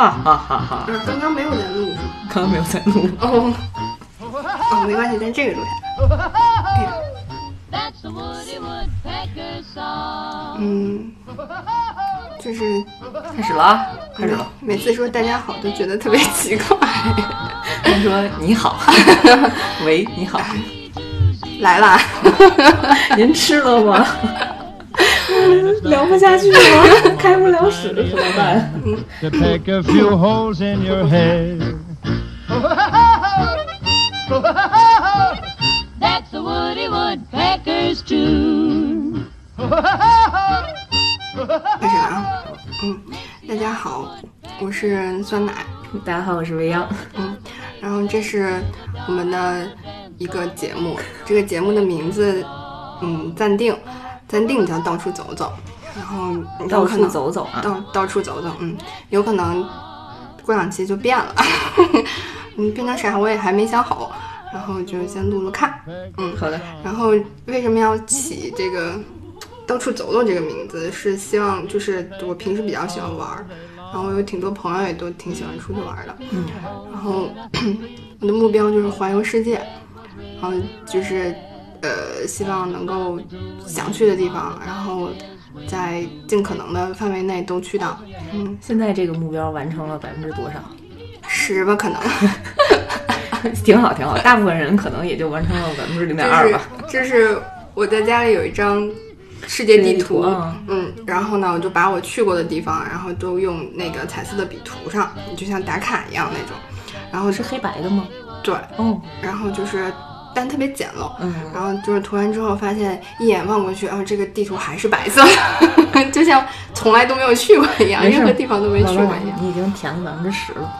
哈哈哈哈！嗯，刚刚没有在录是吗？刚刚没有在录。哦，哦，没关系，但这个录下.嗯，就是开始了啊，开始了。每次说大家好都觉得特别奇怪。他说你好，喂，你好，来啦，您吃了吗？聊不下去了，开不了屎，怎么办？to peck a few holes in your head. That's the Woody Woodpecker's tune. 开始了啊。嗯，大家好，我是酸奶。大家好，我是未央。嗯，然后这是我们的一个节目，这个节目的名字，嗯，暂定，暂定叫到处走走，然后到处走走啊，到到处走走，嗯，有可能过两期就变了，嗯，变成啥我也还没想好，然后就先录录看，嗯，好的，然后为什么要起这个“到处走走”这个名字？是希望就是我平时比较喜欢玩儿，然后我有挺多朋友也都挺喜欢出去玩儿的。嗯，然后 我的目标就是环游世界，然后就是呃希望能够想去的地方，然后在尽可能的范围内都去到。嗯，现在这个目标完成了百分之多少？十吧可能。挺好，挺好。大部分人可能也就完成了百分之零点二吧。这是我在家里有一张世界地图，嗯嗯，然后呢，我就把我去过的地方，然后都用那个彩色的笔涂上，就像打卡一样那种。然后是黑白的吗？对，哦，然后就是但特别简陋。嗯，然后就是涂完之后，发现一眼望过去，啊，这个地图还是白色的，就像从来都没有去过一样，任何地方都没去过一样。你已经填了百分之十了。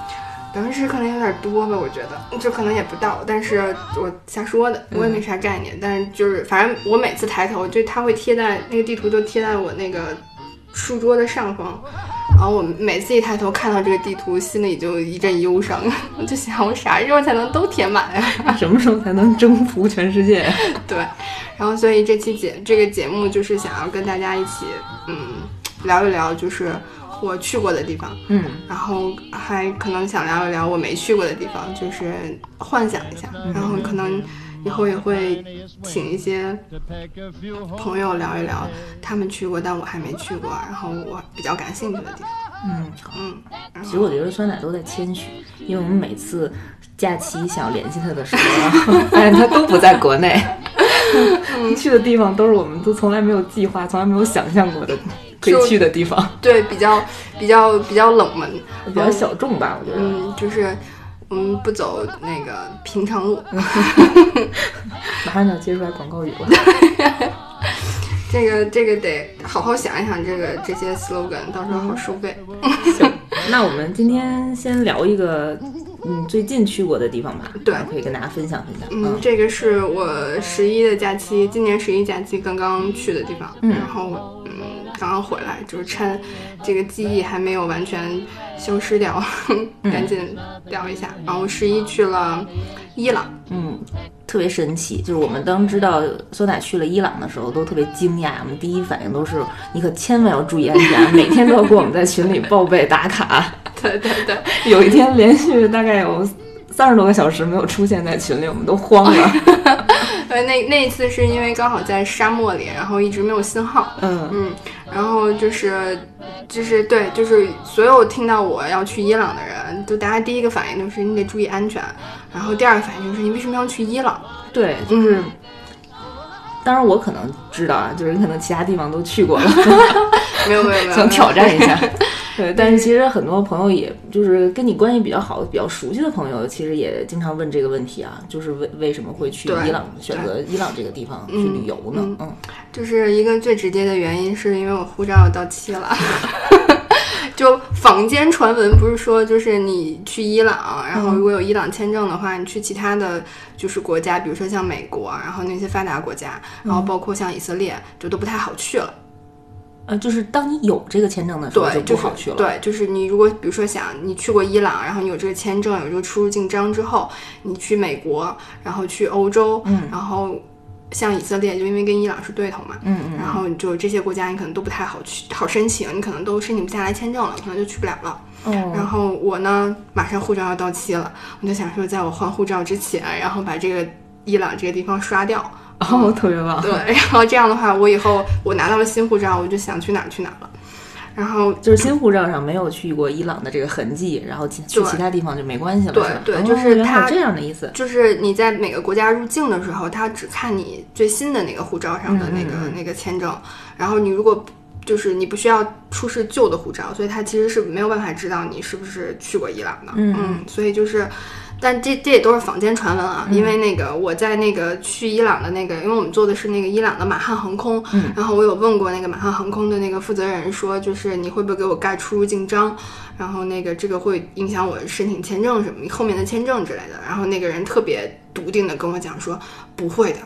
百分之十可能有点多吧，我觉得，就可能也不到，但是我瞎说的，我也没啥概念。但是就是，反正我每次抬头，就它会贴在那个地图，就贴在我那个书桌的上方。然后我每次一抬头看到这个地图，心里就一阵忧伤，我 就想我啥时候才能都填满呀？什么时候才能征服全世界？对，然后所以这期节这个节目就是想要跟大家一起，嗯，聊一聊就是我去过的地方，嗯，然后还可能想聊一聊我没去过的地方，就是幻想一下，然后可能以后也会请一些朋友聊一聊他们去过但我还没去过，然后我比较感兴趣的地方。嗯，好。嗯，其实我觉得酸奶都在谦虚，因为我们每次假期想联系他的时候，发现他都不在国内，去的地方都是我们都从来没有计划、从来没有想象过的可以去的地方，对，比较比较比较冷门，比较小众吧，我觉得。嗯，就是我们不走那个平常路。马上就要接出来广告语了。这个这个得好好想一想，这个这些 slogan 到时候好收费。行，那我们今天先聊一个嗯最近去过的地方吧，对可以跟大家分享分享。嗯，这个是我十一的假期，今年十一假期刚刚去的地方，嗯然后嗯刚刚回来，就是趁这个记忆还没有完全消失掉，嗯赶紧聊一下。然后十一去了伊朗，嗯，特别神奇，就是我们当知道酸奶去了伊朗的时候，都特别惊讶。我们第一反应都是，你可千万要注意安全，每天都要给我们在群里报备打卡。对对对，有一天连续大概有三十多个小时没有出现在群里，我们都慌了。呃，那那一次是因为刚好在沙漠里，然后一直没有信号，嗯，嗯，然后就是就是对，就是所有听到我要去伊朗的人，就大家第一个反应就是你得注意安全，然后第二个反应就是你为什么要去伊朗？对，就是。当然，我可能知道啊，就是你可能其他地方都去过了，没有没有没有，想挑战一下。对，但是其实很多朋友，也就是跟你关系比较好、比较熟悉的朋友，其实也经常问这个问题啊，就是为为什么会去伊朗，选择伊朗这个地方去旅游呢？嗯，就是一个最直接的原因，是因为我护照要到期了。就坊间传闻不是说，就是你去伊朗，然后如果有伊朗签证的话，你去其他的就是国家，比如说像美国，然后那些发达国家，然后包括像以色列，就都不太好去了。呃，就是当你有这个签证的时候，就就是不好去了。对，就是你如果比如说想你去过伊朗，然后你有这个签证，有这个出入境章之后，你去美国，然后去欧洲，嗯然后像以色列，就因为跟伊朗是对头嘛，嗯嗯，然后就这些国家你可能都不太好去好申请，你可能都申请不下来签证了，可能就去不了了。哦，然后我呢，马上护照要到期了，我就想说，在我换护照之前，然后把这个伊朗这个地方刷掉。哦，特别棒。对，然后这样的话，我以后我拿到了新护照，我就想去哪儿去哪儿了。然后就是新护照上没有去过伊朗的这个痕迹，然后其去其他地方就没关系了，对对哦就是它原来有这样的意思。就是你在每个国家入境的时候，他只看你最新的那个护照上的那个、那个签证，然后你如果就是你不需要出示旧的护照，所以他其实是没有办法知道你是不是去过伊朗的。嗯所以就是。但这这也都是坊间传闻啊，嗯因为那个我在那个去伊朗的那个，因为我们做的是那个伊朗的马汉航空，嗯然后我有问过那个马汉航空的那个负责人说，就是你会不会给我盖出入境章，然后那个这个会影响我申请签证什么后面的签证之类的。然后那个人特别笃定的跟我讲说，不会的，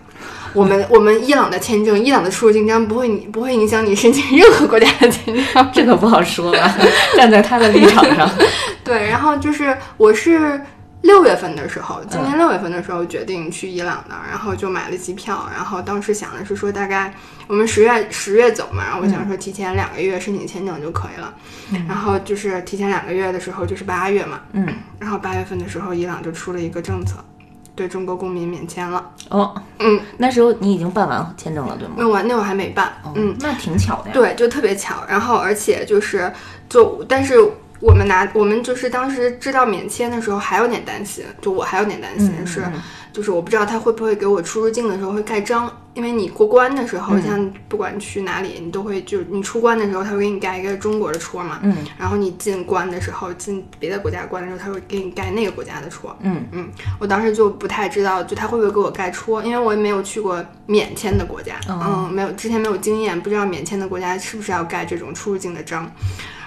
我们我们伊朗的签证，伊朗的出入境章不会你不会影响你申请任何国家的签证。这个不好说吧，站在他的立场上，对，然后就是我是六月份的时候，今年六月份的时候决定去伊朗的，然后就买了机票，然后当时想的是说大概我们十月十月走嘛，然后我想说提前两个月申请签证就可以了，然后就是提前两个月的时候就是八月嘛，嗯，然后八月份的时候伊朗就出了一个政策。对中国公民免签了，哦，嗯，那时候你已经办完签证了，对吗？那我那会儿还没办，嗯，那挺巧的呀。对，就特别巧。然后而且就是就，但是我们拿我们就是当时知道免签的时候还有点担心，就我还有点担心是，嗯。就是我不知道他会不会给我出入境的时候会盖章，因为你过关的时候，嗯。像不管去哪里，你都会就你出关的时候，他会给你盖一个中国的戳嘛，嗯，然后你进关的时候，进别的国家关的时候，他会给你盖那个国家的戳，嗯。嗯，我当时就不太知道，就他会不会给我盖戳，因为我也没有去过免签的国家，哦。嗯，没有之前没有经验，不知道免签的国家是不是要盖这种出入境的章，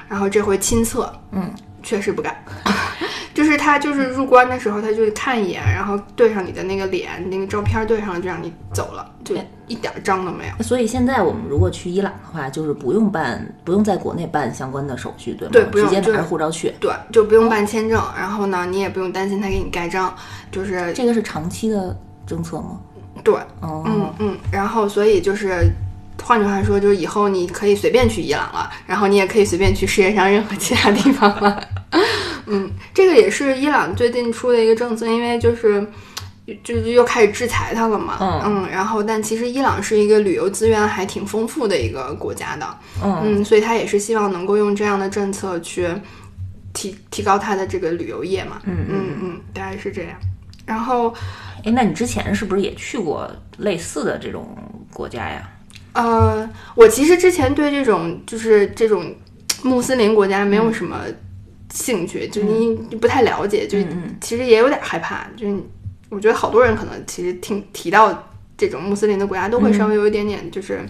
然后这回亲测，嗯，确实不敢，就是他就是入关的时候，他就看一眼，然后对上你的那个脸，那个照片对上了，就让你走了，就一点章都没有。所以现在我们如果去伊朗的话，就是不用办，不用在国内办相关的手续，对吗？对直接拿着护照去。对，就不用办签证，然后呢，你也不用担心他给你盖章，就是这个是长期的政策吗？对，哦，嗯嗯，然后所以就是，换句话说，就是以后你可以随便去伊朗了，然后你也可以随便去世界上任何其他地方了。嗯，这个也是伊朗最近出的一个政策，因为就是。就是又开始制裁他了嘛，嗯然后但其实伊朗是一个旅游资源还挺丰富的一个国家的，嗯嗯，所以他也是希望能够用这样的政策去提提高他的这个旅游业嘛，嗯嗯嗯，大概是这样。然后哎，那你之前是不是也去过类似的这种国家呀？呃，我其实之前对这种就是这种穆斯林国家没有什么兴趣，就是你不太了解，就其实也有点害怕。就是我觉得好多人可能其实听提到这种穆斯林的国家，都会稍微有一点点就是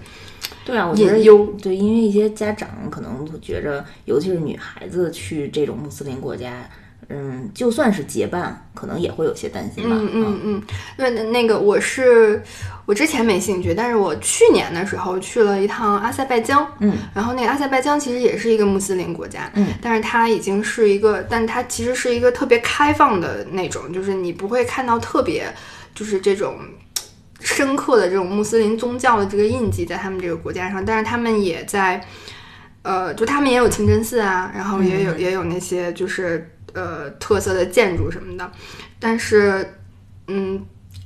对啊，我觉得隐忧。对，因为一些家长可能会觉着，尤其是女孩子去这种穆斯林国家，嗯，就算是结伴，可能也会有些担心吧。嗯嗯嗯，对，那那个我是我之前没兴趣，但是我去年的时候去了一趟阿塞拜疆，嗯，然后那个阿塞拜疆其实也是一个穆斯林国家，嗯，但是它已经是一个，但它其实是一个特别开放的那种，就是你不会看到特别就是这种。深刻的这种穆斯林宗教的这个印记在他们这个国家上，但是他们也在，呃，就他们也有清真寺啊，然后也有、也有那些就是呃特色的建筑什么的，但是嗯，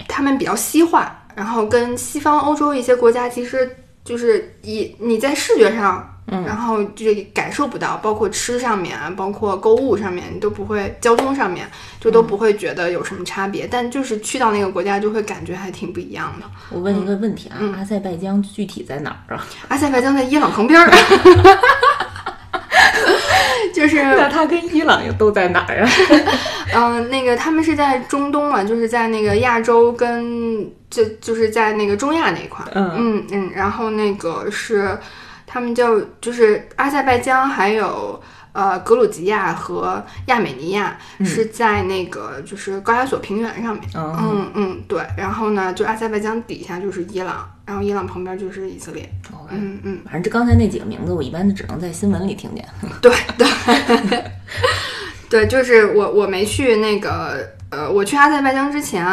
他们比较西化，然后跟西方欧洲一些国家其实就是以你在视觉上。嗯然后就感受不到，包括吃上面啊，包括购物上面，你都不会，交通上面就都不会觉得有什么差别。但就是去到那个国家，就会感觉还挺不一样的。我问一个问题啊，嗯阿塞拜疆具体在哪儿啊？阿塞拜疆在伊朗旁边儿，就是 那他跟伊朗又都在哪儿啊？嗯、那个他们是在中东嘛，就是在那个亚洲跟就就是在那个中亚那一块儿。嗯嗯嗯，然后那个是他们叫就是阿塞拜疆还有。呃，格鲁吉亚和亚美尼亚是在那个就是高加索平原上面，嗯嗯嗯，对。然后呢，就阿塞拜疆底下就是伊朗，然后伊朗旁边就是以色列，嗯嗯，反正这刚才那几个名字，我一般只能在新闻里听见。对对 对，就是我我没去那个呃，我去阿塞拜疆之前，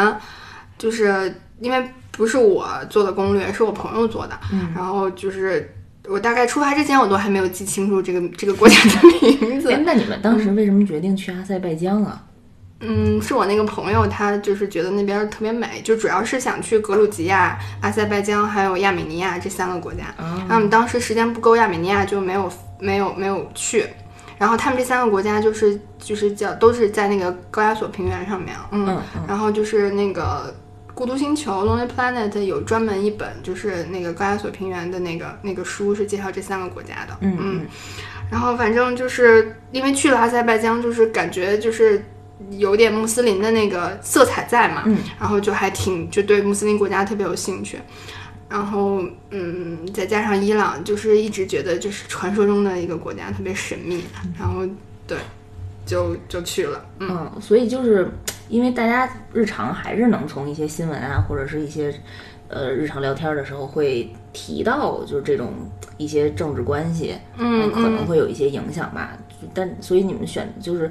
就是因为不是我做的攻略，是我朋友做的，嗯然后就是我大概出发之前，我都还没有记清楚这个这个国家的名字哎，。那你们当时为什么决定去阿塞拜疆啊？嗯，是我那个朋友，他就是觉得那边特别美，就主要是想去格鲁吉亚、阿塞拜疆还有亚美尼亚这三个国家。然后我们当时时间不够，亚美尼亚就没有没有没有去。然后他们这三个国家就是就是叫都是在那个高加索平原上面，嗯，嗯嗯然后就是那个《孤独星球》（Lonely Planet） 有专门一本，就是那个高加索平原的那个那个书，是介绍这三个国家的。嗯嗯然后反正就是因为去了阿塞拜疆，就是感觉就是有点穆斯林的那个色彩在嘛，嗯，然后就还挺就对穆斯林国家特别有兴趣。然后，嗯，再加上伊朗，就是一直觉得就是传说中的一个国家，特别神秘。然后，对，就就去了。嗯嗯，所以就是因为大家日常还是能从一些新闻啊，或者是一些呃日常聊天的时候会提到，就是这种一些政治关系，嗯可能会有一些影响吧。但所以你们选就是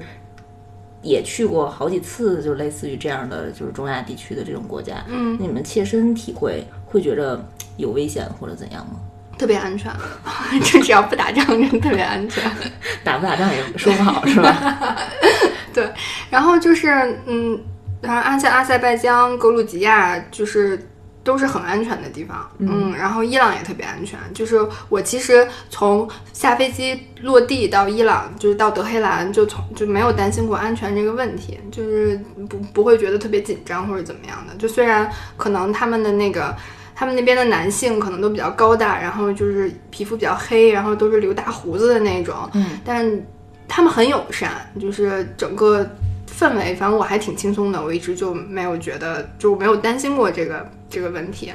也去过好几次，就类似于这样的就是中亚地区的这种国家，嗯，你们切身体会会觉得有危险或者怎样吗？特别安全，这只要不打仗就特别安全。打不打仗也说不好，是吧？对，然后就是嗯，然后阿塞阿塞拜疆、格鲁吉亚就是都是很安全的地方，嗯，然后伊朗也特别安全。就是我其实从下飞机落地到伊朗，就是到德黑兰，就从就没有担心过安全这个问题，就是不不会觉得特别紧张或者怎么样的。就虽然可能他们的那个。他们那边的男性可能都比较高大，然后就是皮肤比较黑，然后都是留大胡子的那种，嗯，但他们很友善，就是整个氛围，反正我还挺轻松的，我一直就没有觉得，就没有担心过这个这个问题。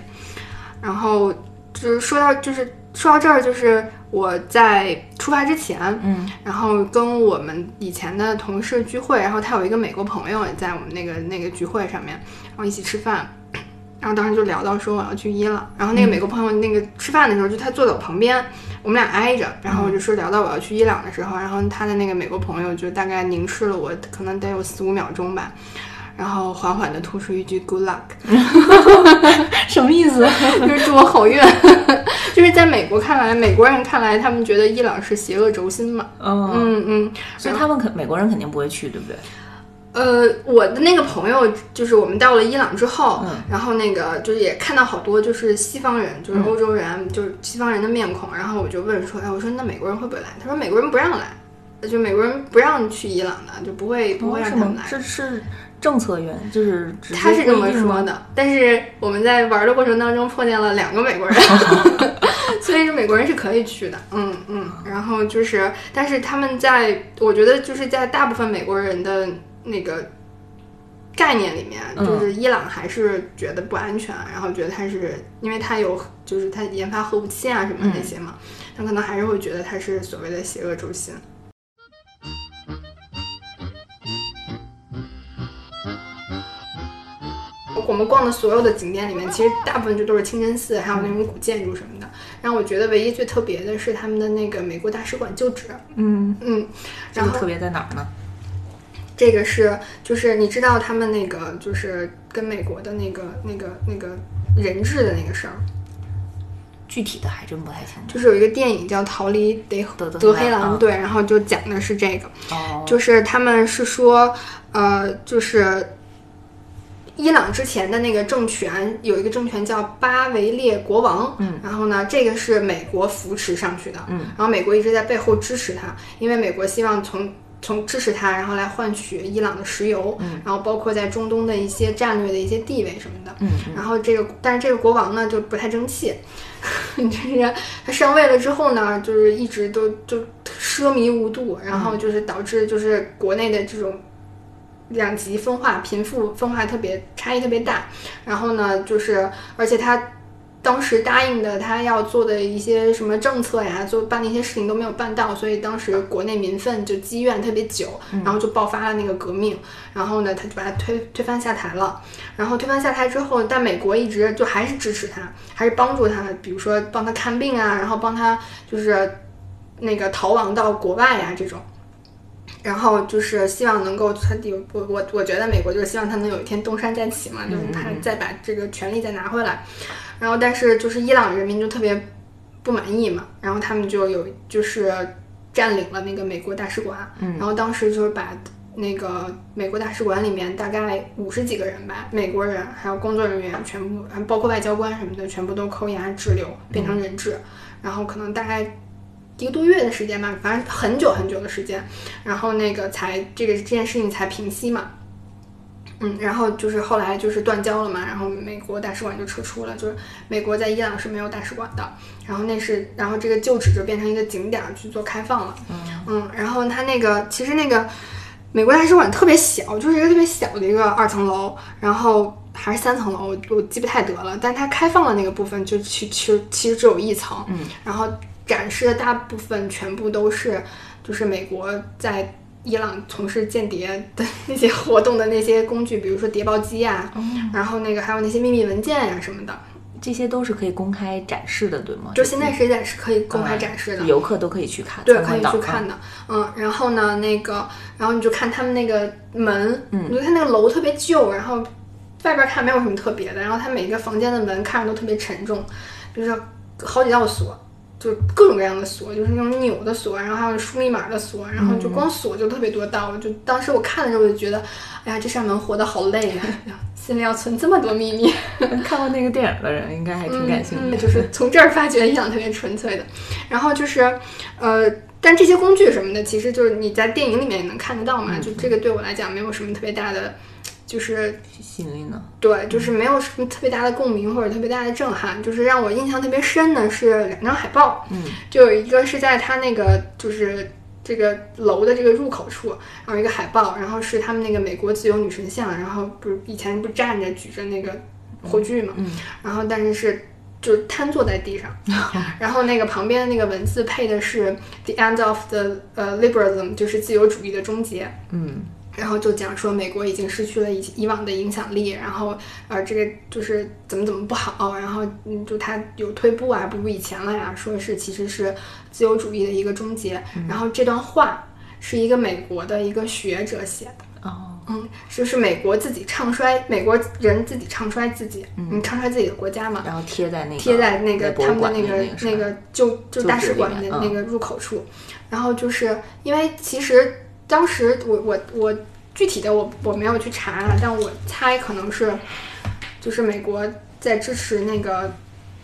然后就是说到，就是说到这儿，就是我在出发之前，嗯，然后跟我们以前的同事聚会，然后他有一个美国朋友也在我们那个那个聚会上面，然后一起吃饭。然后当时就聊到说我要去伊朗，然后那个美国朋友那个吃饭的时候，就他坐在我旁边，我们俩挨着，然后我就说聊到我要去伊朗的时候，然后他的那个美国朋友就大概凝视了我，可能得有四五秒钟吧，然后缓缓地吐出一句 “good luck”，什么意思？就是祝我好运。就是在美国看来，美国人看来，他们觉得伊朗是邪恶轴心嘛，嗯，嗯嗯，所以他们肯美国人肯定不会去，对不对？呃，我的那个朋友就是我们到了伊朗之后，嗯然后那个就是也看到好多就是西方人，就是欧洲人，就是西方人的面孔，然后我就问说，哎，我说那美国人会不会来？他说美国人不让来，就美国人不让去伊朗的，就不会不会让？他们来。是是政策原，就是他是这么。说的，但是我们在玩的过程当中碰见了两个美国人，所以说美国人是可以去的，嗯嗯。然后就是，但是他们在，我觉得就是在大部分美国人的那个概念里面，嗯就是伊朗还是觉得不安全，然后觉得它是因为它有就是它研发核武器啊什么那些嘛，他可能还是会觉得它是所谓的邪恶轴心。我们逛的所有的景点里面，其实大部分就都是清真寺，还有那种古建筑什么的。然后我觉得唯一最特别的是他们的那个美国大使馆旧址，嗯，嗯，然后这个特别在哪儿呢？这个是就是你知道他们那个就是跟美国的那个那个那个人质的那个事儿，具体的还真不太清楚。就是有一个电影叫《逃离德德黑兰》，对，然后就讲的是这个，哦，就是他们是说，呃，就是伊朗之前的那个政权有一个政权叫巴维列国王，嗯，然后呢，这个是美国扶持上去的，嗯，然后美国一直在背后支持他，因为美国希望从从支持他，然后来换取伊朗的石油，嗯，然后包括在中东的一些战略的一些地位什么的，嗯然后这个，但是这个国王呢就不太争气，就是他上位了之后呢，就是一直都就奢靡无度，然后就是导致就是国内的这种两极分化、贫富分化特别差异特别大。然后呢，就是而且他当时答应的他要做的一些什么政策呀，做办的一些事情都没有办到，所以当时国内民愤就积怨特别久，然后就爆发了那个革命。然后呢，他就把他推推翻下台了。然后推翻下台之后，但美国一直就还是支持他，还是帮助他，比如说帮他看病啊，然后帮他就是那个逃亡到国外呀、这种。然后就是希望能够他有我我我觉得美国就是希望他能有一天东山再起嘛，就是他再把这个权利再拿回来。然后但是就是伊朗人民就特别不满意嘛，然后他们就有就是占领了那个美国大使馆，然后当时就是把那个美国大使馆里面大概五十几个人吧，美国人还有工作人员全部，还包括外交官什么的，全部都扣押滞留，变成人质，然后可能大概。一个多月的时间吧，反正很久很久的时间，然后那个才这个这件事情才平息嘛，嗯，然后就是后来就是断交了嘛，然后美国大使馆就撤出了，就是美国在伊朗是没有大使馆的，然后那是然后这个旧址就变成一个景点儿去做开放了，嗯，然后它那个其实那个美国大使馆特别小，就是一个特别小的一个二层楼，然后还是三层楼，我我记不太得了，但它开放的那个部分就其其实其实只有一层，嗯，然后。展示的大部分全部都是，就是美国在伊朗从事间谍的那些活动的那些工具，比如说谍报机啊，然后那个还有那些秘密文件呀、什么的，这些都是可以公开展示的，对吗？就现在谁展示可以公开展示的，游客都可以去看，对，可以去看的。嗯，然后呢，那个，然后你就看他们那个门，嗯，你就看那个楼特别旧，然后外边看没有什么特别的，然后它每个房间的门看着都特别沉重，就是好几道锁。就各种各样的锁，就是那种扭的锁，然后还有输密码的锁，然后就光锁就特别多道。就当时我看的时候，我就觉得，哎呀，这扇门活得好累呀，心里要存这么多秘密。看过那个电影的人应该还挺感兴趣。就是从这儿发觉伊朗特别纯粹的。然后就是，呃，但这些工具什么的，其实就是你在电影里面也能看得到嘛。就这个对我来讲没有什么特别大的。就是吸引力呢？对，就是没有什么特别大的共鸣或者特别大的震撼。就是让我印象特别深的是两张海报，嗯，就有一个是在他那个就是这个楼的这个入口处，然后一个海报，然后是他们那个美国自由女神像，然后不是以前不站着举着那个火炬嘛，嗯，然后但是是就是瘫坐在地上，然后那个旁边的那个文字配的是 The End of the 呃 Liberalism，就是自由主义的终结，嗯。然后就讲说美国已经失去了以以往的影响力，然后呃这个就是怎么怎么不好，然后嗯就它有退步啊，不如以前了呀，说是其实是自由主义的一个终结。然后这段话是一个美国的一个学者写的，哦，嗯，就是美国自己唱衰，美国人自己唱衰自己，嗯，唱衰自己的国家嘛，然后贴在那个贴在那个他们的那个那个就就大使馆的那个入口处，然后就是因为其实。当时我我我具体的我我没有去查，但我猜可能是，就是美国在支持那个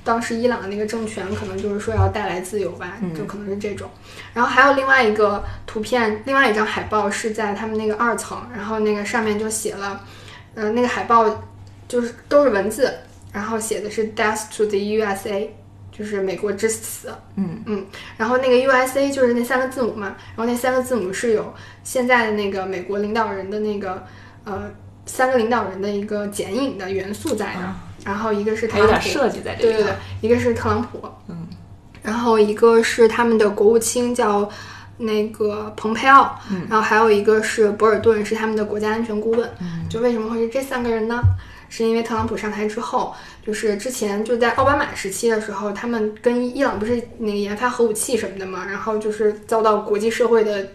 当时伊朗的那个政权，可能就是说要带来自由吧，就可能是这种。然后还有另外一个图片，另外一张海报是在他们那个二层，然后那个上面就写了，呃，那个海报就是都是文字，然后写的是 “Death to the USA”。就是美国之死，嗯。嗯，然后那个 USA 就是那三个字母嘛，然后那三个字母是有现在的那个美国领导人的那个呃三个领导人的一个剪影的元素在的，然后一个是特朗普，有点设计在这对对对，一个是特朗普，嗯，然后一个是他们的国务卿叫那个蓬佩奥，嗯，然后还有一个是博尔顿是他们的国家安全顾问，嗯，就为什么会是这三个人呢？是因为特朗普上台之后，就是之前就在奥巴马时期的时候，他们跟伊朗不是那个研发核武器什么的嘛，然后就是遭到国际社会的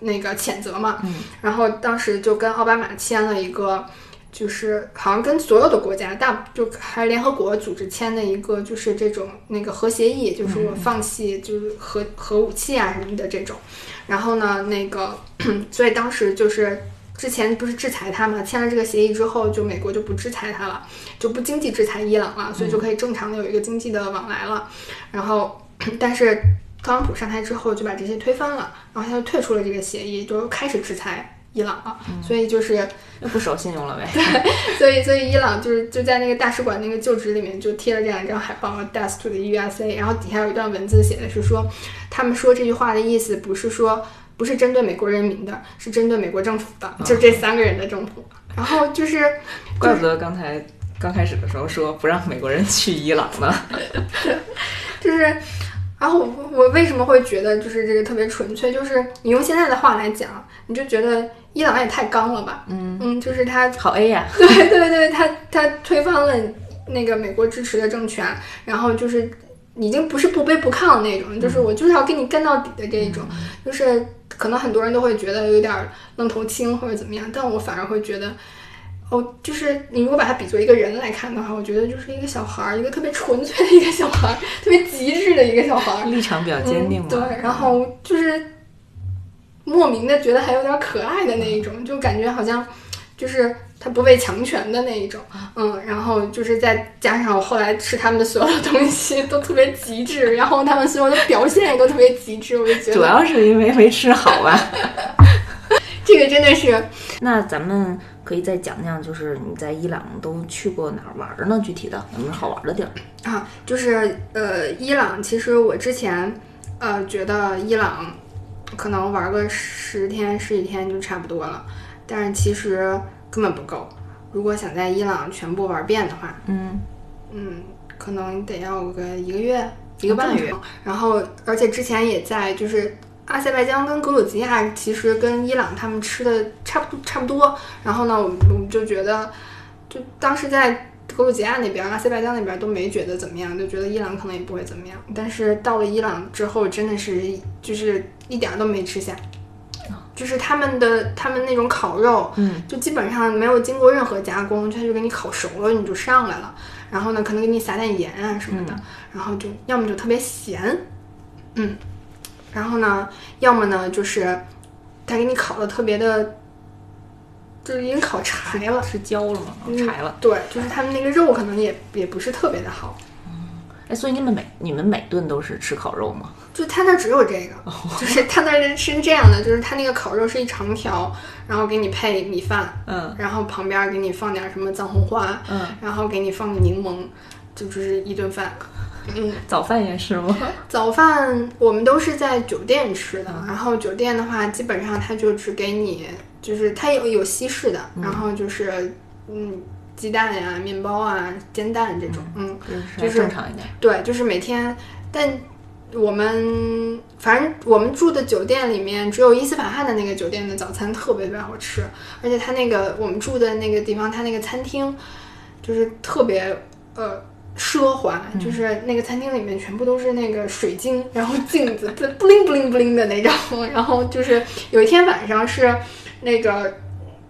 那个谴责嘛，嗯，然后当时就跟奥巴马签了一个，就是好像跟所有的国家大就还是联合国组织签的一个，就是这种那个核协议，就是我放弃就是核核武器啊什么的这种，然后呢，那个 所以当时就是。之前不是制裁他嘛？签了这个协议之后，就美国就不制裁他了，就不经济制裁伊朗了，所以就可以正常的有一个经济的往来了。然后，但是特朗普上台之后就把这些推翻了，然后他就退出了这个协议，就开始制裁伊朗了。所以就是不守信用了呗。对，所以所以伊朗就是就在那个大使馆那个旧址里面就贴了这样一张海报，Death to the USA，然后底下有一段文字写的是说，他们说这句话的意思不是说。不是针对美国人民的，是针对美国政府的，就这三个人的政府。然后就是，怪不得刚才刚开始的时候说不让美国人去伊朗呢。就是，然后我我为什么会觉得就是这个特别纯粹？就是你用现在的话来讲，你就觉得伊朗也太刚了吧？嗯嗯，就是他好 A 呀。对对对，他他推翻了那个美国支持的政权，然后就是已经不是不卑不亢的那种，就是我就是要跟你干到底的这一种，就是。可能很多人都会觉得有点愣头青或者怎么样，但我反而会觉得，哦，就是你如果把它比作一个人来看的话，我觉得就是一个小孩儿，一个特别纯粹的一个小孩儿，特别极致的一个小孩儿。立场比较坚定嘛。嗯。对，然后就是莫名的觉得还有点可爱的那一种，就感觉好像就是他不畏强权的那一种，嗯，然后就是再加上我后来吃他们的所有的东西都特别极致，然后他们所有的表现也都特别极致，我就觉得主要是因为没吃好吧。这个真的是，那咱们可以再讲讲，就是你在伊朗都去过哪儿玩儿呢？具体的有没有好玩的地儿？啊，就是呃，伊朗其实我之前呃觉得伊朗可能玩个十天十几天就差不多了，但是其实根本不够。如果想在伊朗全部玩遍的话，嗯，嗯，可能得要个一个月一个半月。然后，而且之前也在就是阿塞拜疆跟格鲁吉亚，其实跟伊朗他们吃的差不多差不多。然后呢，我们我们就觉得，就当时在格鲁吉亚那边、阿塞拜疆那边都没觉得怎么样，就觉得伊朗可能也不会怎么样。但是到了伊朗之后，真的是就是一点儿都没吃下。就是他们的他们那种烤肉，嗯，就基本上没有经过任何加工，他就给你烤熟了，你就上来了。然后呢，可能给你撒点盐啊什么的，然后就要么就特别咸，嗯，然后呢，要么呢就是他给你烤的特别的，就是已经烤柴了。是焦了吗？嗯柴了。对，就是他们那个肉可能也也不是特别的好，哎，所以你们每你们每顿都是吃烤肉吗？就他那儿只有这个，就是他那儿是这样的，就是他那个烤肉是一长条，然后给你配米饭，嗯然后旁边给你放点什么藏红花，嗯，然后给你放个柠檬，就只是一顿饭。嗯，早饭也是吗？早饭我们都是在酒店吃的，然后酒店的话，基本上他就只给你，就是他有有西式的，然后就是嗯鸡蛋呀、面包啊、煎蛋这种，嗯就就是是正常一点。对，就是每天，但我们反正我们住的酒店里面，只有伊斯法罕的那个酒店的早餐特别特别好吃，而且它那个我们住的那个地方，它那个餐厅就是特别呃。奢华，就是那个餐厅里面全部都是那个水晶，然后镜子，不灵不灵不灵的那种。然后就是有一天晚上是那个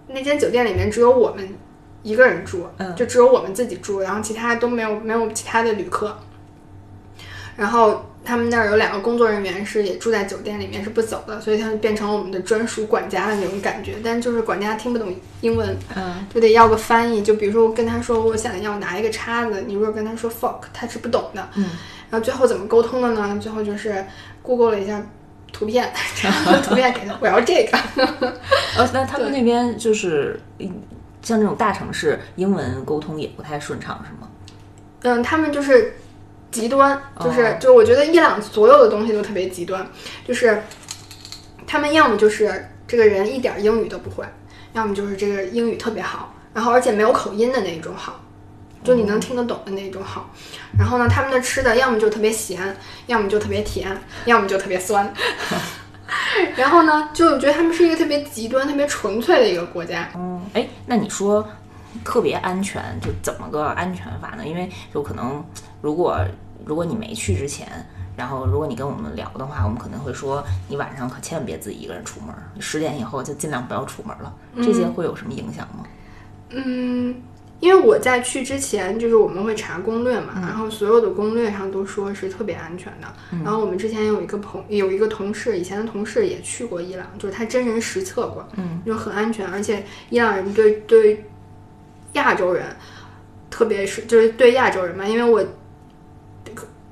那间酒店里面只有我们一个人住，嗯就只有我们自己住，然后其他都没有没有其他的旅客。然后他们那儿有两个工作人员是也住在酒店里面是不走的，所以他们变成了我们的专属管家的那种感觉。但就是管家听不懂英文，嗯，就得要个翻译。就比如说我跟他说我想要拿一个叉子，你如果跟他说 fork，他是不懂的。嗯，然后最后怎么沟通的呢？最后就是 Google 了一下图片，然 后图片给他，我要这个。呃，那他们那边就是嗯像这种大城市，英文沟通也不太顺畅，是吗？嗯，他们就是极端，就是、哦就我觉得伊朗所有的东西都特别极端，就是他们要么就是这个人一点英语都不会，要么就是这个英语特别好，然后而且没有口音的那一种好。就你能听得懂的那种好，然后呢，他们的吃的要么就特别咸，要么就特别甜，要么就特别酸。然后呢，就我觉得他们是一个特别极端、特别纯粹的一个国家。嗯，哎，那你说特别安全，就怎么个安全法呢？因为有可能，如果如果你没去之前，然后如果你跟我们聊的话，我们可能会说你晚上可千万别自己一个人出门，十点以后就尽量不要出门了。这些会有什么影响吗？嗯，因为我在去之前，就是我们会查攻略嘛，然后所有的攻略上都说是特别安全的。然后我们之前有一个朋有一个同事，以前的同事也去过伊朗，就是他真人实测过，嗯，就很安全，而且伊朗人对对亚洲人，特别是就是对亚洲人嘛，因为我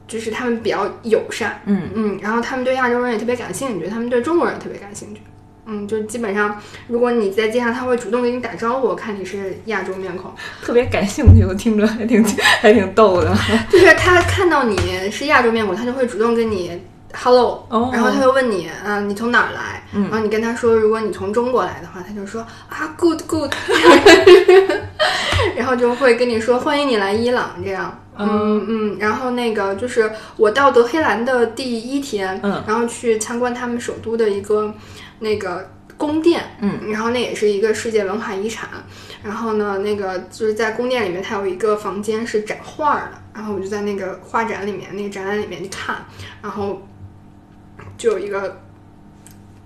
就是他们比较友善，嗯嗯，然后他们对亚洲人也特别感兴趣，他们对中国人特别感兴趣。嗯，就基本上，如果你在街上，他会主动给你打招呼，看你是亚洲面孔，特别感兴趣，我听着还挺还挺逗的。就是他看到你是亚洲面孔，他就会主动跟你 hello，、哦然后他会问你，啊，你从哪儿来？嗯然后你跟他说，如果你从中国来的话，他就说啊，good good，然后就会跟你说欢迎你来伊朗这样。嗯嗯，然后那个就是我到德黑兰的第一天，嗯然后去参观他们首都的一个那个宫殿，嗯，然后那也是一个世界文化遗产。然后呢，那个就是在宫殿里面，它有一个房间是展画儿的，然后我就在那个画展里面，那个展览里面去看，然后就有一个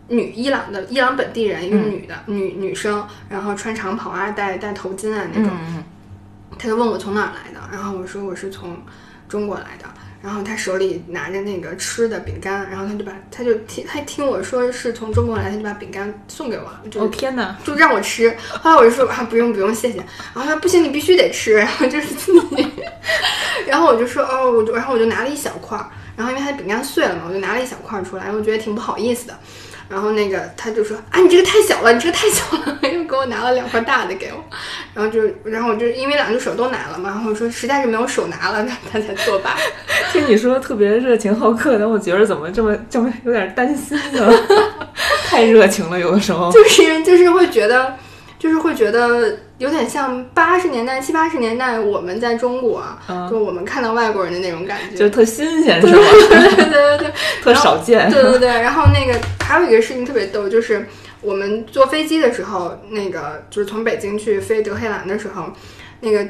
女伊朗的伊朗本地人，一个嗯女的、女女生，然后穿长袍啊，戴戴头巾啊那种，嗯他就问我从哪儿来的，然后我说我是从中国来的，然后他手里拿着那个吃的饼干，然后他就把他就听他听我说是从中国来，他就把饼干送给我了，就哦天哪，就让我吃。后来我就说啊不用不用谢谢，然后他说不行你必须得吃，然后就是你，然后我就说哦我就然后我就拿了一小块儿，然后因为他的饼干碎了嘛，我就拿了一小块儿出来，我觉得挺不好意思的。然后那个他就说啊，你这个太小了，你这个太小了，又给我拿了两块大的给我，然后就然后我就因为两只手都拿了嘛，然后我说实在是没有手拿了，他他才作罢。听你说特别热情好客的，我觉得怎么这么这么有点担心呢？太热情了，有的时候。就是就是会觉得，就是会觉得有点像八十年代七八十年代我们在中国，嗯就我们看到外国人的那种感觉，就特新鲜是吧？对对对对，特少见。对对对。然后那个还有一个事情特别逗，就是我们坐飞机的时候，那个就是从北京去飞德黑兰的时候，那个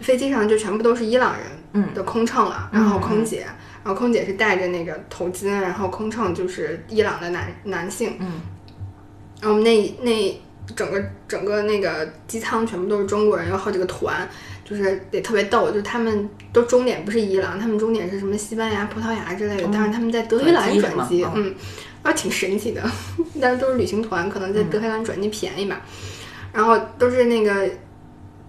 飞机上就全部都是伊朗人嗯的空乘了，然后空姐。然后空姐是戴着那个头巾，然后空乘就是伊朗的男男性，嗯，然后那那整个整个那个机舱全部都是中国人，有好几个团，就是也特别逗，就是他们都终点不是伊朗，他们终点是什么西班牙、葡萄牙之类的，但是他们在德黑兰转机嗯，啊挺神奇的，但是都是旅行团，可能在德黑兰转机便宜吧，然后都是那个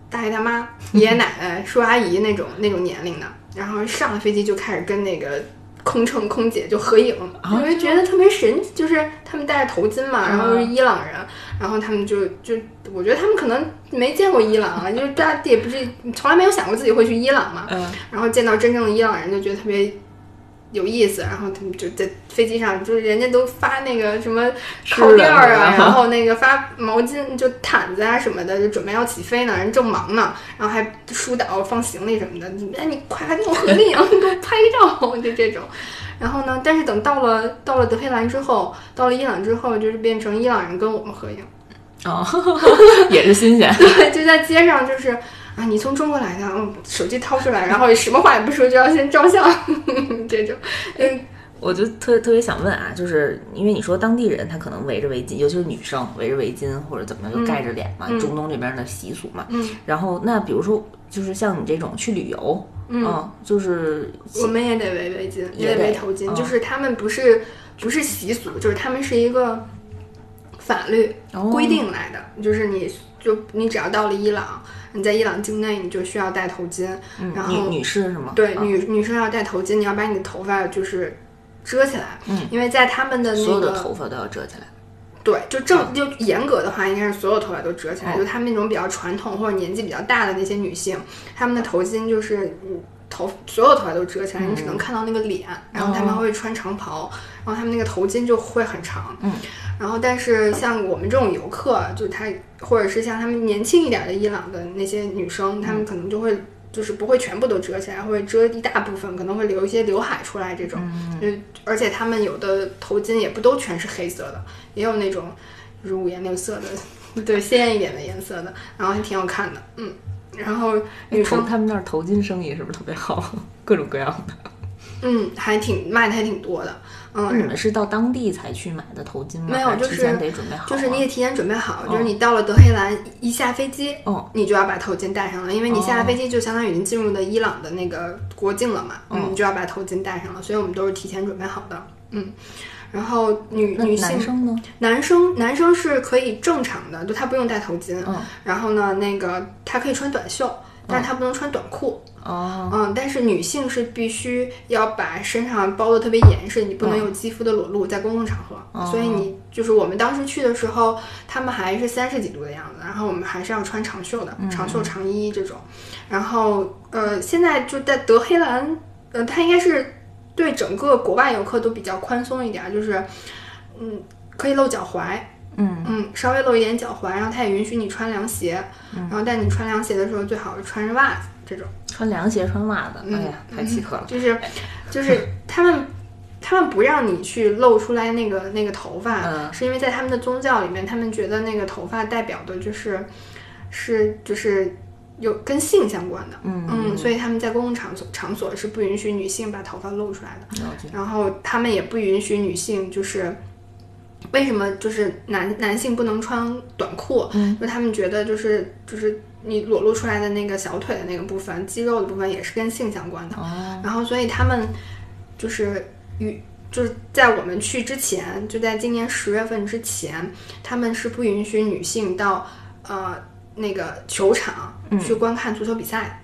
大爷大妈、爷爷奶奶、叔阿姨那种那种年龄的，然后上了飞机就开始跟那个。空乘空姐就合影，啊因为觉得特别神奇，就是他们戴着头巾嘛，然后又是嗯伊朗人，然后他们就就，我觉得他们可能没见过伊朗啊，就是大家也不是从来没有想过自己会去伊朗嘛，嗯，然后见到真正的伊朗人就觉得特别有意思，然后他们就在飞机上，就是人家都发那个什么靠垫儿啊，然后那个发毛巾就毯子啊什么的，就准备要起飞呢，人正忙呢，然后还疏导放行李什么的，哎你快来跟我合影，你给我拍照，就这种。然后呢，但是等到了到了德黑兰之后，到了伊朗之后，就是变成伊朗人跟我们合影。哦，也是新鲜。对，就在街上，就是啊，你从中国来的，嗯，手机掏出来，然后什么话也不说，就要先照相，这种，嗯，我就特特别想问啊，就是因为你说当地人他可能围着围巾，尤其是女生围着围巾或者怎么就盖着脸嘛，嗯中东这边的习俗嘛。嗯。然后那比如说，就是像你这种去旅游，嗯，就是我们也得围围巾，也也得围头巾，嗯就是他们不是不是习俗，就是他们是一个法律哦规定来的，就是你就你只要到了伊朗，你在伊朗境内，你就需要戴头巾，嗯然后女女士是吗？对，嗯女女生要戴头巾，你要把你的头发就是遮起来，嗯因为在他们的那所有的个头发都要遮起来。对，就正就严格的话，应该是所有头发都遮起来。哦就他们那种比较传统或者年纪比较大的那些女性，她们的头巾就是嗯头所有头发都遮起来，你只能看到那个脸。然后她们会穿长袍，然后她们那个头巾就会很长。嗯。然后，但是像我们这种游客，就是她，或者是像她们年轻一点的伊朗的那些女生，她们可能就会。就是不会全部都遮起来，会遮一大部分，可能会留一些刘海出来这种。嗯，而且她们有的头巾也不都全是黑色的，也有那种就是五颜六色的，对，鲜艳一点的颜色的，然后还挺好看的，嗯。然后女生，头他们那儿头巾生意是不是特别好？各种各样的。嗯，还挺卖的还挺多的，嗯。那你们是到当地才去买的头巾吗？没有就是提前得准备好啊。就是你得提前准备好，就是你到了德黑兰一下飞机，哦你就要把头巾戴上了，因为你下了飞机就相当于已经进入了伊朗的那个国境了嘛，嗯，你就要把头巾戴上了，所以我们都是提前准备好的，嗯。然后女女性男生呢？男生男生是可以正常的，就他不用戴头巾，嗯然后呢，那个他可以穿短袖，但是他不能穿短裤，哦，嗯，但是女性是必须要把身上包的特别严实，你不能有肌肤的裸露，在公共场合。所以你就是我们当时去的时候，他们还是三十几度的样子，然后我们还是要穿长袖的，长袖长衣这种。然后呃，现在就在德黑兰，呃，它应该是对整个国外游客都比较宽松一点，就是嗯，可以露脚踝。嗯嗯，稍微露一点脚踝，然后他也允许你穿凉鞋，然后但你穿凉鞋的时候最好是穿着袜子这种。穿凉鞋穿袜子，哎呀，太奇特了。就是就是他们他们不让你去露出来那个那个头发，嗯是因为在他们的宗教里面，他们觉得那个头发代表的就是是就是有跟性相关的，嗯所以他们在公共场所场所是不允许女性把头发露出来的，然后他们也不允许女性就是。为什么就是男男性不能穿短裤？嗯，就他们觉得就是就是你裸露出来的那个小腿的那个部分，肌肉的部分也是跟性相关的。哦，然后所以他们就是与就是在我们去之前，就在今年十月份之前，他们是不允许女性到呃那个球场去观看足球比赛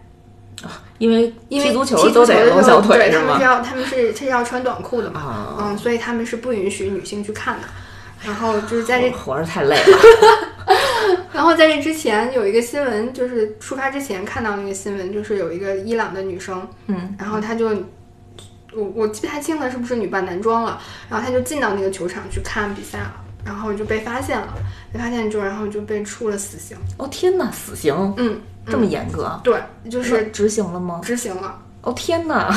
的。因为因为踢足球踢都得露小腿对他们是？要他们是是要穿短裤的嘛，啊嗯，所以他们是不允许女性去看的。然后就是在这活着太累了。然后在这之前有一个新闻，就是出发之前看到那个新闻，就是有一个伊朗的女生，嗯，然后她就，我我记不太清了是不是女扮男装了，然后她就进到那个球场去看比赛了，然后就被发现了，被发现之后，然后就被处了死刑。哦天哪，死刑嗯，这么严格？对，就是执行了吗？执行了。哦天哪！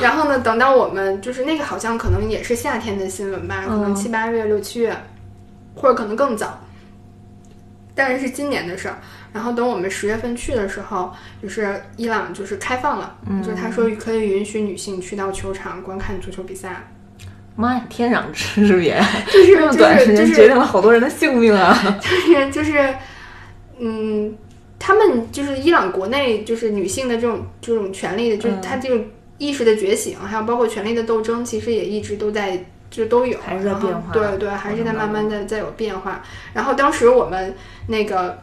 然后呢，等到我们就是那个好像可能也是夏天的新闻吧，可能嗯七八月、六七月，或者可能更早，但是是今年的事儿。然后等我们十月份去的时候，就是伊朗就是开放了，就是他说可以允许女性去到球场观看足球比赛，妈呀，天壤之别！就是这么短时就是间决定了好多人的性命啊！就是就是，嗯，他们就是伊朗国内就是女性的这种这种权利的，就是嗯她这种意识的觉醒，还有包括权力的斗争，其实也一直都在。就都有，还是在变化对对，还是在慢慢的在有变化。然后当时我们那个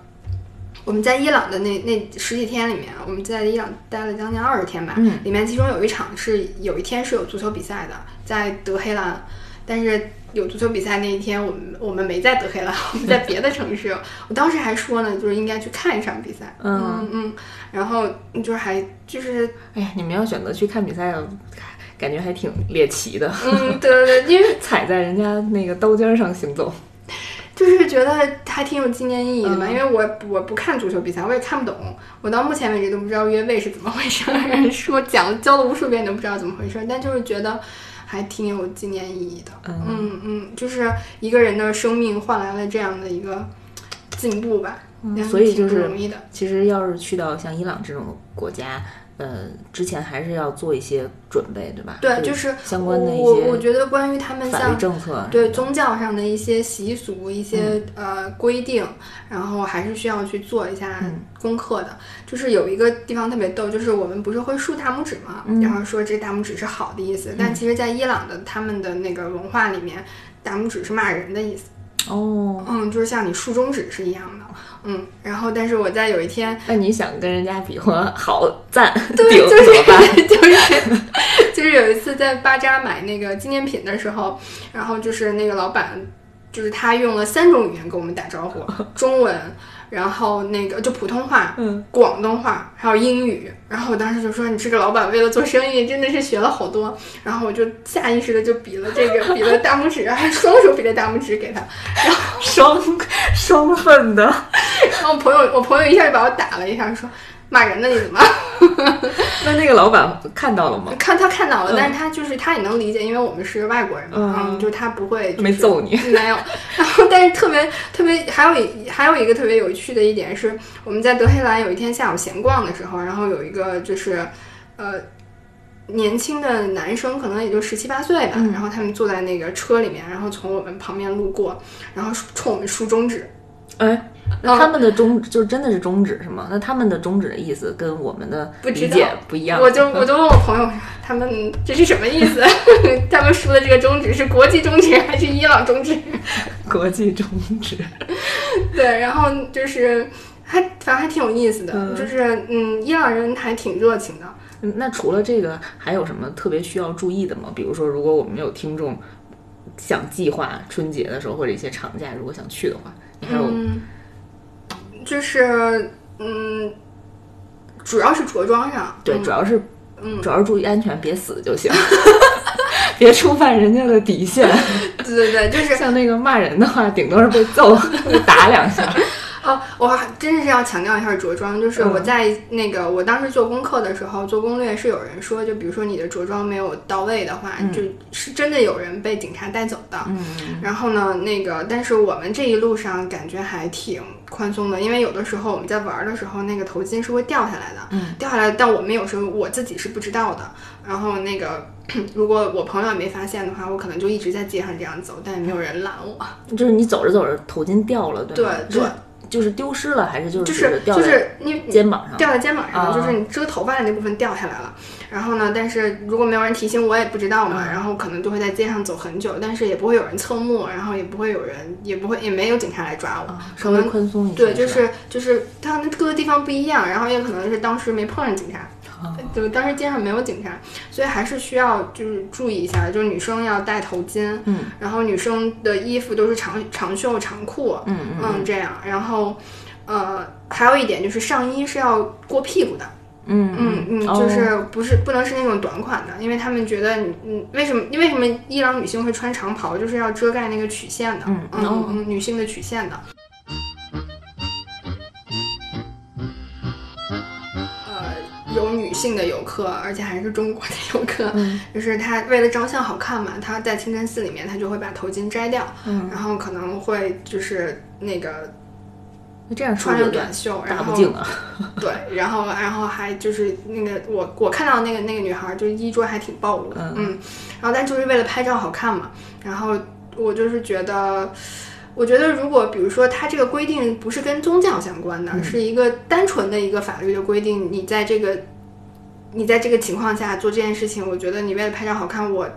我们在伊朗的那那十几天里面，我们在伊朗待了将近二十天吧，嗯。里面其中有一场是有一天是有足球比赛的，在德黑兰，但是有足球比赛那一天，我们我们没在德黑兰，我们在别的城市。我当时还说呢，就是应该去看一场比赛，嗯。嗯嗯，然后就是还就是哎呀，你们要选择去看比赛，感觉还挺猎奇的，嗯，对对对，因为 踩在人家那个刀尖上行走。就是觉得还挺有纪念意义的吧，嗯。因为我我不看足球比赛，我也看不懂，我到目前为止都不知道越位是怎么回事儿，说讲教了无数遍都不知道怎么回事儿，但就是觉得还挺有纪念意义的，嗯。嗯嗯，就是一个人的生命换来了这样的一个进步吧，嗯所以就是其实要是去到像伊朗这种国家，呃，之前还是要做一些准备，对吧？对，就是相关的一我我觉得关于他们像政策。对宗教上的一些习俗、一些、嗯呃规定，然后还是需要去做一下嗯功课的。就是有一个地方特别逗，就是我们不是会竖大拇指嘛，嗯然后说这大拇指是好的意思，但其实，在伊朗的他们的那个文化里面，大拇指是骂人的意思。哦，嗯，就是像你竖中指是一样的。嗯，然后但是我在有一天那你想跟人家比划好赞对，顶就是？就是就是有一次在巴扎买那个纪念品的时候，然后就是那个老板，就是他用了三种语言跟我们打招呼，中文，然后那个就普通话，嗯，广东话，还有英语。然后我当时就说，你这个老板为了做生意，真的是学了好多。然后我就下意识的就比了这个，比了大拇指，还双手比了大拇指给他。然后双双份的，然后我朋友，我朋友一下就把我打了一下，说骂人呢你怎么？那那个老板看到了吗？看他看到了，嗯但是他就是他也能理解，因为我们是外国人嘛，嗯嗯，就他不会、就是、没揍你，没有。然后，但是特别特别还有一还有一个特别有趣的一点是，我们在德黑兰有一天下午闲逛的时候，然后有一个就是呃年轻的男生，可能也就十七八岁吧，嗯然后他们坐在那个车里面，然后从我们旁边路过，然后冲我们竖中指，哎，那他们的中指就是真的是中指是吗？那他们的中指的意思跟我们的理解不一样。我就我就问我朋友，他们这是什么意思？他们说的这个中指是国际中指还是伊朗中指？国际中指，对，然后就是还反正还挺有意思的，嗯就是嗯，伊朗人还挺热情的。嗯那除了这个，还有什么特别需要注意的吗？比如说，如果我们有听众想计划春节的时候或者一些长假，如果想去的话，你还有、嗯，就是嗯，主要是着装上，对，嗯主要是嗯主要是注意安全，别死就行，别触犯人家的底线。对对对，就是像那个骂人的话，顶多是被揍被 打两下。哦，我还真是要强调一下着装，就是嗯我在那个我当时做功课的时候做攻略是有人说，就比如说你的着装没有到位的话，就是真的有人被警察带走的。嗯然后呢，那个但是我们这一路上感觉还挺宽松的，因为有的时候我们在玩的时候，那个头巾是会掉下来的，嗯掉下来，但我们有时候我自己是不知道的。然后那个 如果我朋友也没发现的话，我可能就一直在街上这样走，但也没有人拦我。就是你走着走着头巾掉了，对吧？对是就是丢失了，还是就是就是就是你肩膀上？掉在肩膀上，啊就是你遮头发的那部分掉下来了。然后呢，但是如果没有人提醒，我也不知道嘛。嗯然后可能就会在街上走很久，但是也不会有人侧目，然后也不会有人，也不会也没有警察来抓我。啊稍微宽松一些。对，就是就是它各个地方不一样，然后也可能是当时没碰上警察，对，当时街上没有警察，所以还是需要就是注意一下，就是女生要戴头巾，嗯，然后女生的衣服都是长长袖长裤，嗯嗯嗯，这样，然后呃，还有一点就是上衣是要过屁股的，嗯嗯嗯，哦。就是不是不能是那种短款的，因为他们觉得你嗯，为什么为什么伊朗女性会穿长袍，就是要遮盖那个曲线的，嗯嗯，女性的曲线的。有女性的游客，而且还是中国的游客，嗯就是她为了照相好看嘛，她在清真寺里面她就会把头巾摘掉，嗯，然后可能会就是那个那这样穿着短袖，然后。对，然后然后还就是那个我我看到那个那个女孩，就衣着还挺暴露的，嗯然后但就是为了拍照好看嘛，然后我就是觉得。我觉得，如果比如说它这个规定不是跟宗教相关的，是一个单纯的一个法律的规定，你在这个你在这个情况下做这件事情，我觉得你为了拍照好看，我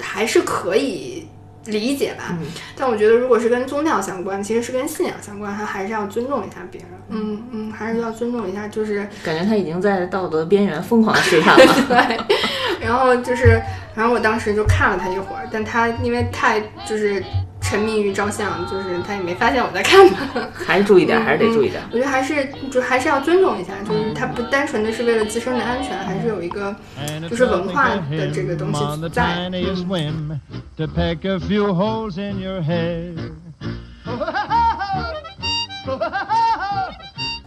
还是可以理解吧。嗯但我觉得，如果是跟宗教相关，其实是跟信仰相关，他还是要尊重一下别人。嗯嗯，还是要尊重一下，就是感觉他已经在道德边缘疯狂试探了。对。然后就是，然后我当时就看了他一会儿，但他因为太就是沉迷于照相，就是他也没发现我在看他。还是注意点，还是得注意点。我觉得还是就还是要尊重一下，就是他不单纯的是为了自身的安全，还是有一个就是文化的这个东西 the 在。tiniest 嗯 whim to peck a few holes in your head.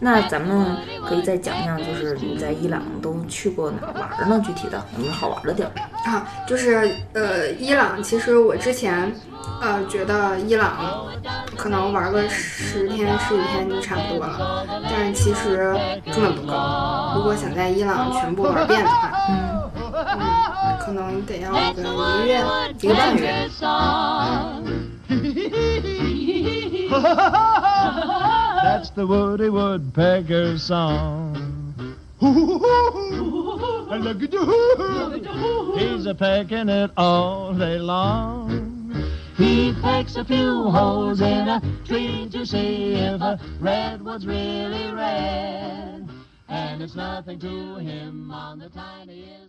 那咱们可以再讲讲，就是你在伊朗都去过哪玩呢？具体的有没有好玩的地儿？啊，就是呃，伊朗其实我之前呃觉得伊朗可能玩个十天十几天就差不多了，但是其实根本不够。如果想在伊朗全部玩遍的话，嗯嗯，可能得要个一个月一个半月。That's the Woody Woodpecker song. Look at you. He's a pecking it all day long. He pecks a few holes in a tree to see if a redwood's really red. And it's nothing to him on the tiniest.